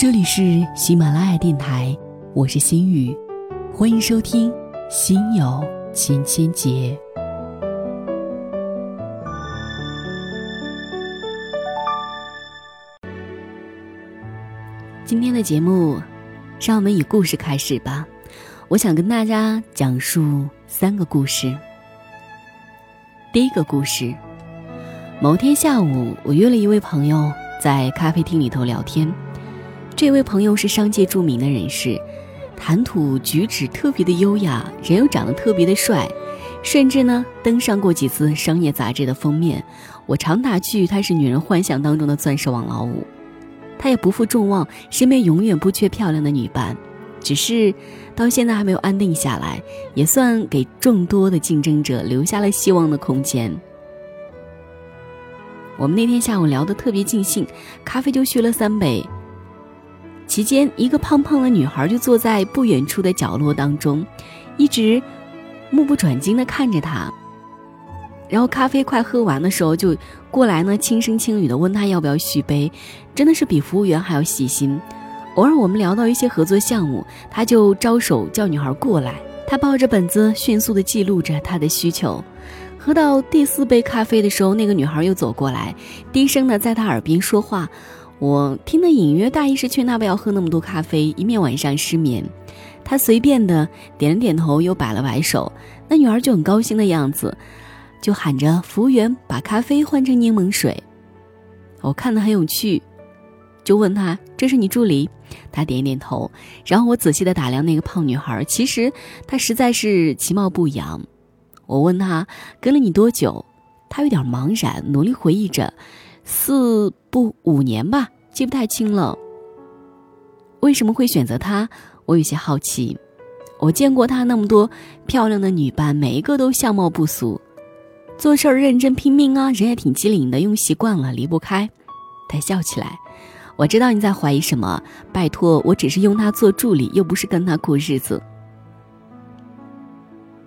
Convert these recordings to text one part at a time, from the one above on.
这里是喜马拉雅电台，我是心雨，欢迎收听《心有千千结》。今天的节目，让我们以故事开始吧。我想跟大家讲述三个故事。第一个故事，某天下午，我约了一位朋友在咖啡厅里头聊天。这位朋友是商界著名的人士，谈吐举止特别的优雅，人又长得特别的帅，甚至呢登上过几次商业杂志的封面。我常打趣他是女人幻想当中的钻石王老五。他也不负众望，身边永远不缺漂亮的女伴，只是到现在还没有安定下来，也算给众多的竞争者留下了希望的空间。我们那天下午聊得特别尽兴，咖啡就续了三杯。期间，一个胖胖的女孩就坐在不远处的角落当中，一直目不转睛地看着他。然后咖啡快喝完的时候，就过来呢，轻声轻语地问他要不要续杯，真的是比服务员还要细心。偶尔我们聊到一些合作项目，他就招手叫女孩过来，他抱着本子迅速地记录着他的需求。喝到第四杯咖啡的时候，那个女孩又走过来，低声地在他耳边说话。我听得隐约大意是劝他不要喝那么多咖啡，以免晚上失眠。他随便的点了点头，又摆了摆手。那女孩就很高兴的样子，就喊着服务员把咖啡换成柠檬水。我看得很有趣，就问他：“这是你助理？”他点点头。然后我仔细的打量那个胖女孩，其实她实在是其貌不扬。我问他：“跟了你多久？”他有点茫然，努力回忆着。四不五年吧，记不太清了。为什么会选择他？我有些好奇。我见过他那么多漂亮的女伴，每一个都相貌不俗，做事儿认真拼命啊，人也挺机灵的，用习惯了离不开。他笑起来，我知道你在怀疑什么。拜托，我只是用他做助理，又不是跟他过日子。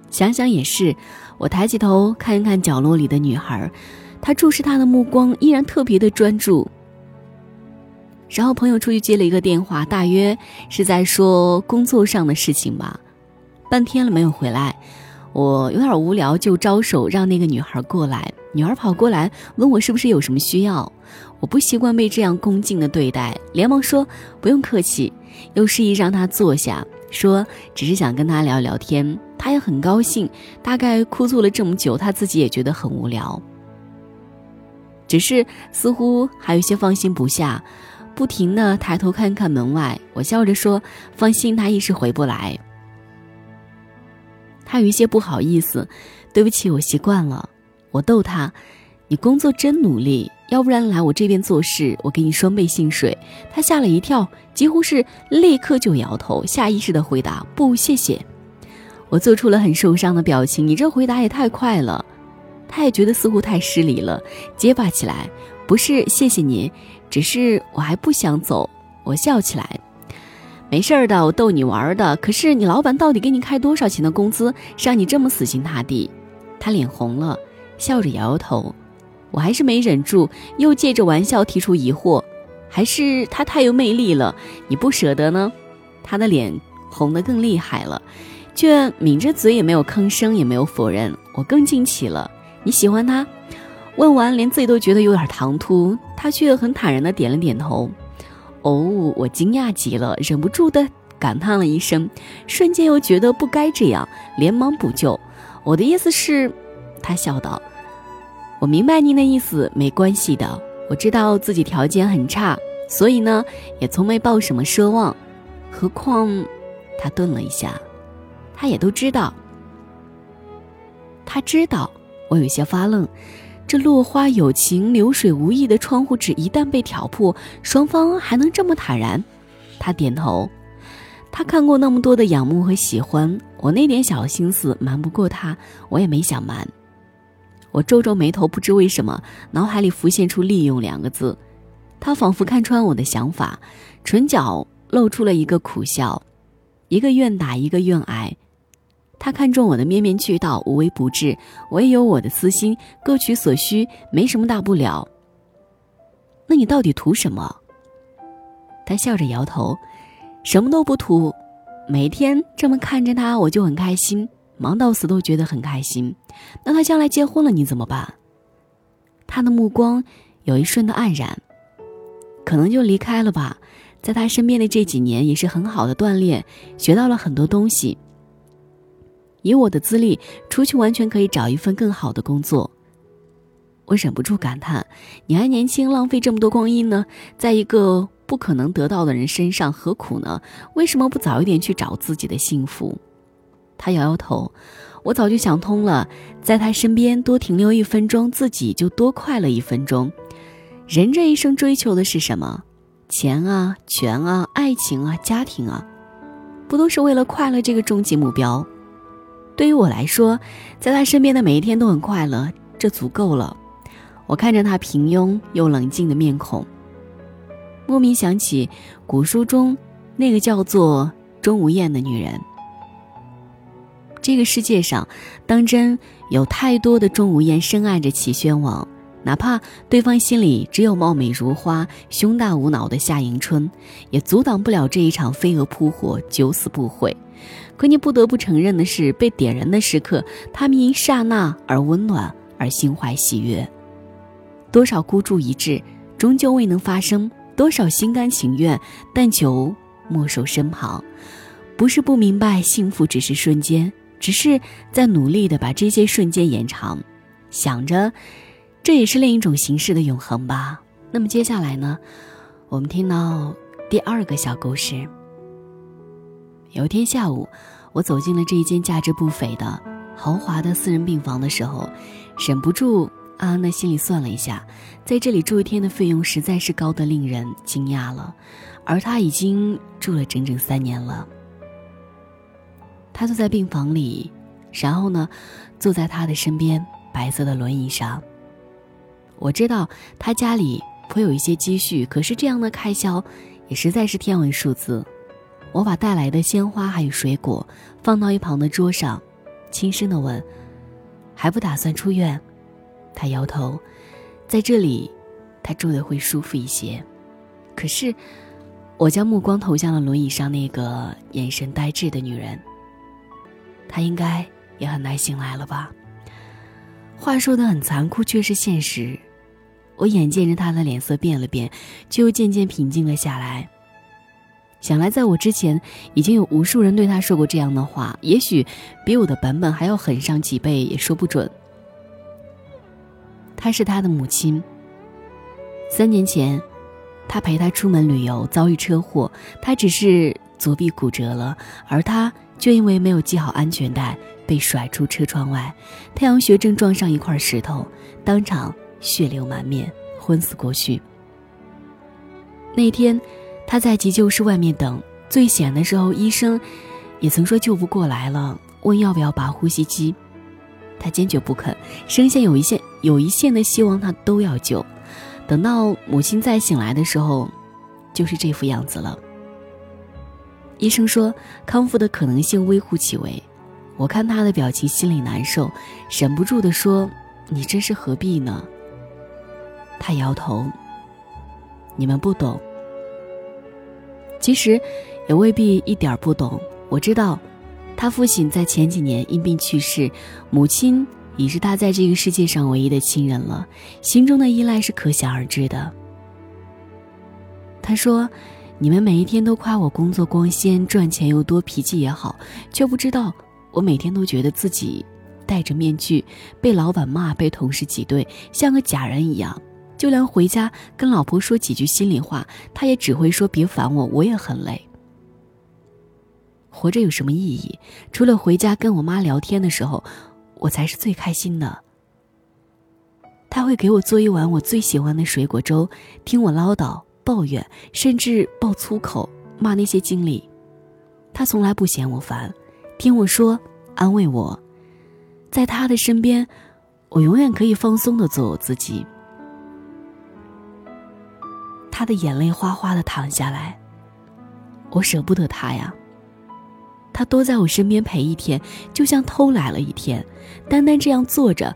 想想也是，我抬起头看一看角落里的女孩。他注视他的目光依然特别的专注。然后朋友出去接了一个电话，大约是在说工作上的事情吧。半天了没有回来，我有点无聊，就招手让那个女孩过来。女孩跑过来问我是不是有什么需要。我不习惯被这样恭敬的对待，连忙说不用客气，又示意让他坐下，说只是想跟他聊聊天。他也很高兴，大概哭坐了这么久，他自己也觉得很无聊。只是似乎还有些放心不下，不停的抬头看看门外。我笑着说：“放心，他一时回不来。”他有一些不好意思：“对不起，我习惯了。”我逗他：“你工作真努力，要不然来我这边做事，我给你双倍薪水。”他吓了一跳，几乎是立刻就摇头，下意识的回答：“不，谢谢。”我做出了很受伤的表情：“你这回答也太快了。”他也觉得似乎太失礼了，结巴起来：“不是谢谢你，只是我还不想走。”我笑起来：“没事儿的，我逗你玩的。可是你老板到底给你开多少钱的工资，让你这么死心塌地？”他脸红了，笑着摇摇头。我还是没忍住，又借着玩笑提出疑惑：“还是他太有魅力了，你不舍得呢？”他的脸红得更厉害了，却抿着嘴，也没有吭声，也没有否认。我更惊奇了。你喜欢他？问完，连自己都觉得有点唐突，他却很坦然的点了点头。哦，我惊讶极了，忍不住的感叹了一声，瞬间又觉得不该这样，连忙补救。我的意思是，他笑道：“我明白您的意思，没关系的。我知道自己条件很差，所以呢，也从没抱什么奢望。何况……”他顿了一下，他也都知道，他知道。我有些发愣，这落花有情、流水无意的窗户纸一旦被挑破，双方还能这么坦然？他点头，他看过那么多的仰慕和喜欢，我那点小心思瞒不过他，我也没想瞒。我皱皱眉头，不知为什么，脑海里浮现出“利用”两个字。他仿佛看穿我的想法，唇角露出了一个苦笑，一个愿打，一个愿挨。他看中我的面面俱到，无微不至，我也有我的私心，各取所需，没什么大不了。那你到底图什么？他笑着摇头，什么都不图。每天这么看着他，我就很开心，忙到死都觉得很开心。那他将来结婚了，你怎么办？他的目光有一瞬的黯然，可能就离开了吧。在他身边的这几年也是很好的锻炼，学到了很多东西。以我的资历，出去完全可以找一份更好的工作。我忍不住感叹：“你还年轻，浪费这么多光阴呢，在一个不可能得到的人身上，何苦呢？为什么不早一点去找自己的幸福？”他摇摇头：“我早就想通了，在他身边多停留一分钟，自己就多快乐一分钟。人这一生追求的是什么？”钱啊，权啊，爱情啊，家庭啊，不都是为了快乐这个终极目标？对于我来说，在他身边的每一天都很快乐，这足够了。我看着他平庸又冷静的面孔，莫名想起古书中那个叫做钟无艳的女人。这个世界上，当真有太多的钟无艳深爱着齐宣王。哪怕对方心里只有貌美如花、胸大无脑的夏迎春，也阻挡不了这一场飞蛾扑火、九死不悔。可你不得不承认的是，被点燃的时刻，他们因刹那而温暖，而心怀喜悦。多少孤注一掷，终究未能发生；多少心甘情愿，但求莫守身旁。不是不明白，幸福只是瞬间，只是在努力的把这些瞬间延长，想着。这也是另一种形式的永恒吧。那么接下来呢，我们听到第二个小故事。有一天下午，我走进了这一间价值不菲的豪华的私人病房的时候，忍不住暗暗的心里算了一下，在这里住一天的费用实在是高得令人惊讶了。而他已经住了整整三年了。他坐在病房里，然后呢，坐在他的身边白色的轮椅上。我知道他家里颇有一些积蓄，可是这样的开销也实在是天文数字。我把带来的鲜花还有水果放到一旁的桌上，轻声的问：“还不打算出院？”他摇头，在这里，他住的会舒服一些。可是，我将目光投向了轮椅上那个眼神呆滞的女人。她应该也很耐心来了吧？话说的很残酷，却是现实。我眼见着他的脸色变了变，却又渐渐平静了下来。想来，在我之前，已经有无数人对他说过这样的话，也许比我的版本还要狠上几倍，也说不准。她是他的母亲。三年前，他陪他出门旅游，遭遇车祸，他只是左臂骨折了，而他却因为没有系好安全带，被甩出车窗外，太阳穴正撞上一块石头，当场。血流满面，昏死过去。那天，他在急救室外面等，最险的时候，医生也曾说救不过来了，问要不要拔呼吸机，他坚决不肯，生下有一线有一线的希望，他都要救。等到母亲再醒来的时候，就是这副样子了。医生说康复的可能性微乎其微，我看他的表情，心里难受，忍不住的说：“你这是何必呢？”他摇头。你们不懂，其实也未必一点不懂。我知道，他父亲在前几年因病去世，母亲已是他在这个世界上唯一的亲人了，心中的依赖是可想而知的。他说：“你们每一天都夸我工作光鲜、赚钱又多、脾气也好，却不知道我每天都觉得自己戴着面具，被老板骂，被同事挤兑，像个假人一样。”就连回家跟老婆说几句心里话，他也只会说：“别烦我，我也很累。”活着有什么意义？除了回家跟我妈聊天的时候，我才是最开心的。他会给我做一碗我最喜欢的水果粥，听我唠叨、抱怨，甚至爆粗口骂那些经理。他从来不嫌我烦，听我说，安慰我。在他的身边，我永远可以放松的做我自己。他的眼泪哗哗的淌下来，我舍不得他呀。他多在我身边陪一天，就像偷来了一天。单单这样坐着，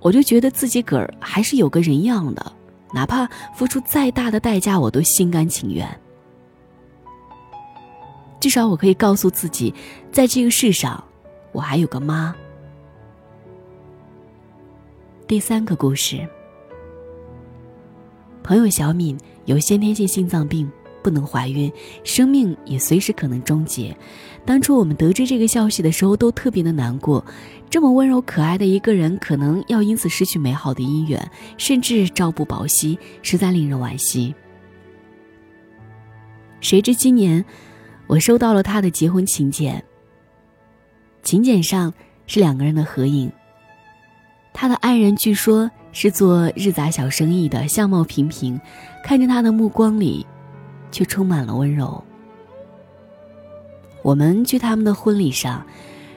我就觉得自己个儿还是有个人样的，哪怕付出再大的代价，我都心甘情愿。至少我可以告诉自己，在这个世上，我还有个妈。第三个故事，朋友小敏有先天性心脏病。不能怀孕，生命也随时可能终结。当初我们得知这个消息的时候，都特别的难过。这么温柔可爱的一个人，可能要因此失去美好的姻缘，甚至朝不保夕，实在令人惋惜。谁知今年，我收到了他的结婚请柬。请柬上是两个人的合影。他的爱人据说是做日杂小生意的，相貌平平，看着他的目光里。却充满了温柔。我们去他们的婚礼上，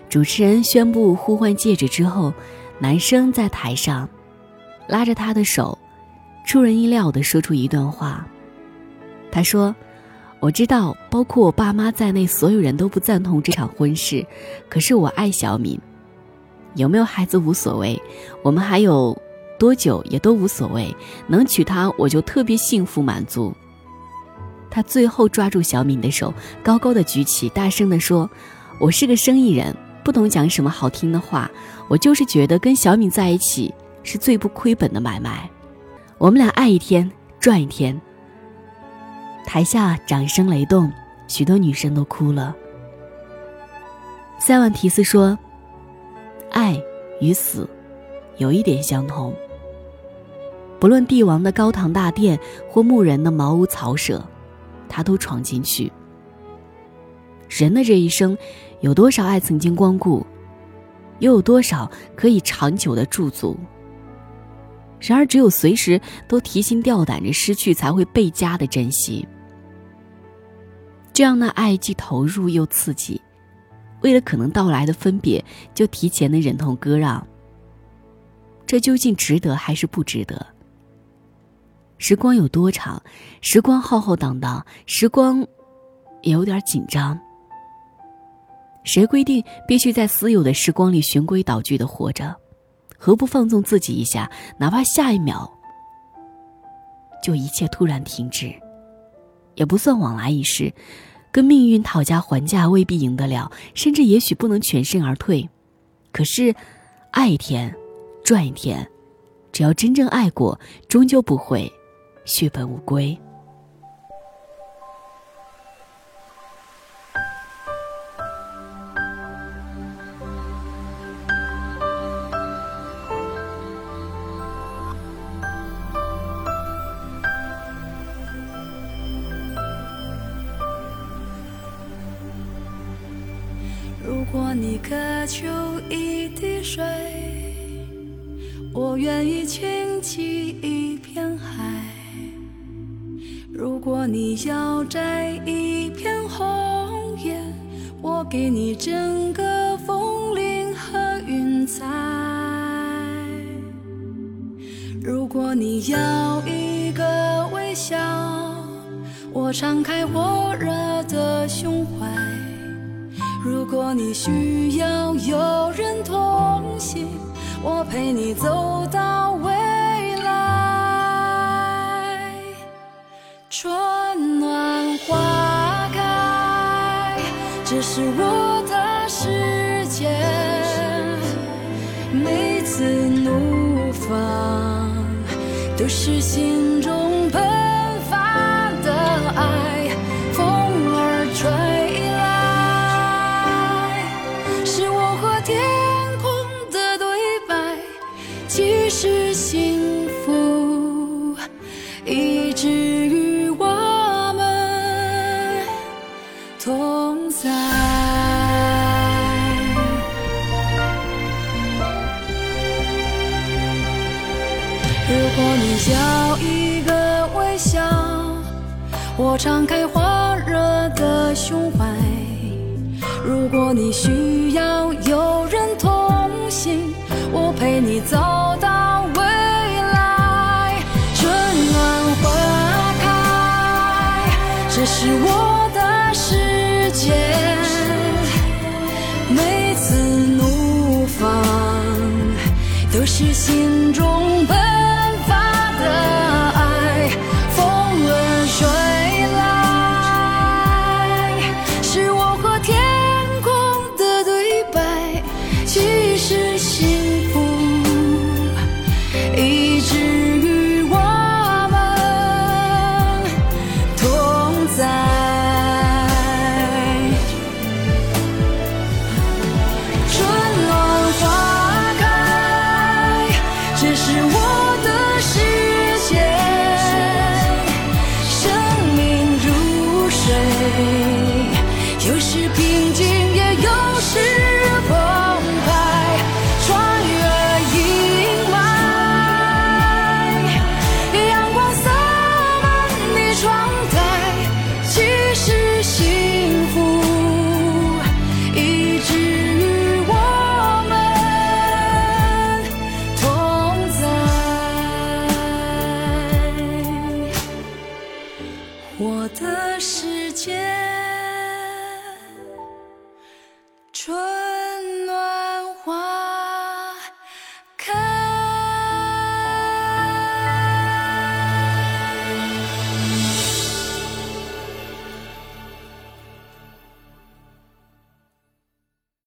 主持人宣布互换戒指之后，男生在台上拉着她的手，出人意料地说出一段话。他说：“我知道，包括我爸妈在内，所有人都不赞同这场婚事，可是我爱小敏，有没有孩子无所谓，我们还有多久也都无所谓，能娶她我就特别幸福满足。”他最后抓住小敏的手，高高的举起，大声地说：“我是个生意人，不懂讲什么好听的话。我就是觉得跟小敏在一起是最不亏本的买卖。我们俩爱一天赚一天。”台下掌声雷动，许多女生都哭了。塞万提斯说：“爱与死，有一点相同。不论帝王的高堂大殿或牧人的茅屋草舍。”他都闯进去。人的这一生，有多少爱曾经光顾，又有多少可以长久的驻足？然而，只有随时都提心吊胆着失去，才会倍加的珍惜。这样的爱既投入又刺激，为了可能到来的分别，就提前的忍痛割让。这究竟值得还是不值得？时光有多长？时光浩浩荡荡，时光也有点紧张。谁规定必须在私有的时光里循规蹈矩的活着？何不放纵自己一下？哪怕下一秒就一切突然停止，也不算往来一世。跟命运讨价还价未必赢得了，甚至也许不能全身而退。可是，爱一天，赚一天。只要真正爱过，终究不会。血本无归。如果你渴求一滴水，我愿意倾起你要摘一片红叶，我给你整个枫林和云彩。如果你要一个微笑，我敞开火热的胸怀。如果你需要有人同行，我陪你走到未来。春这是我的世界。每次怒放，都是心中风在。如果你要一个微笑，我敞开火热的胸怀。如果你需要有。是心中奔。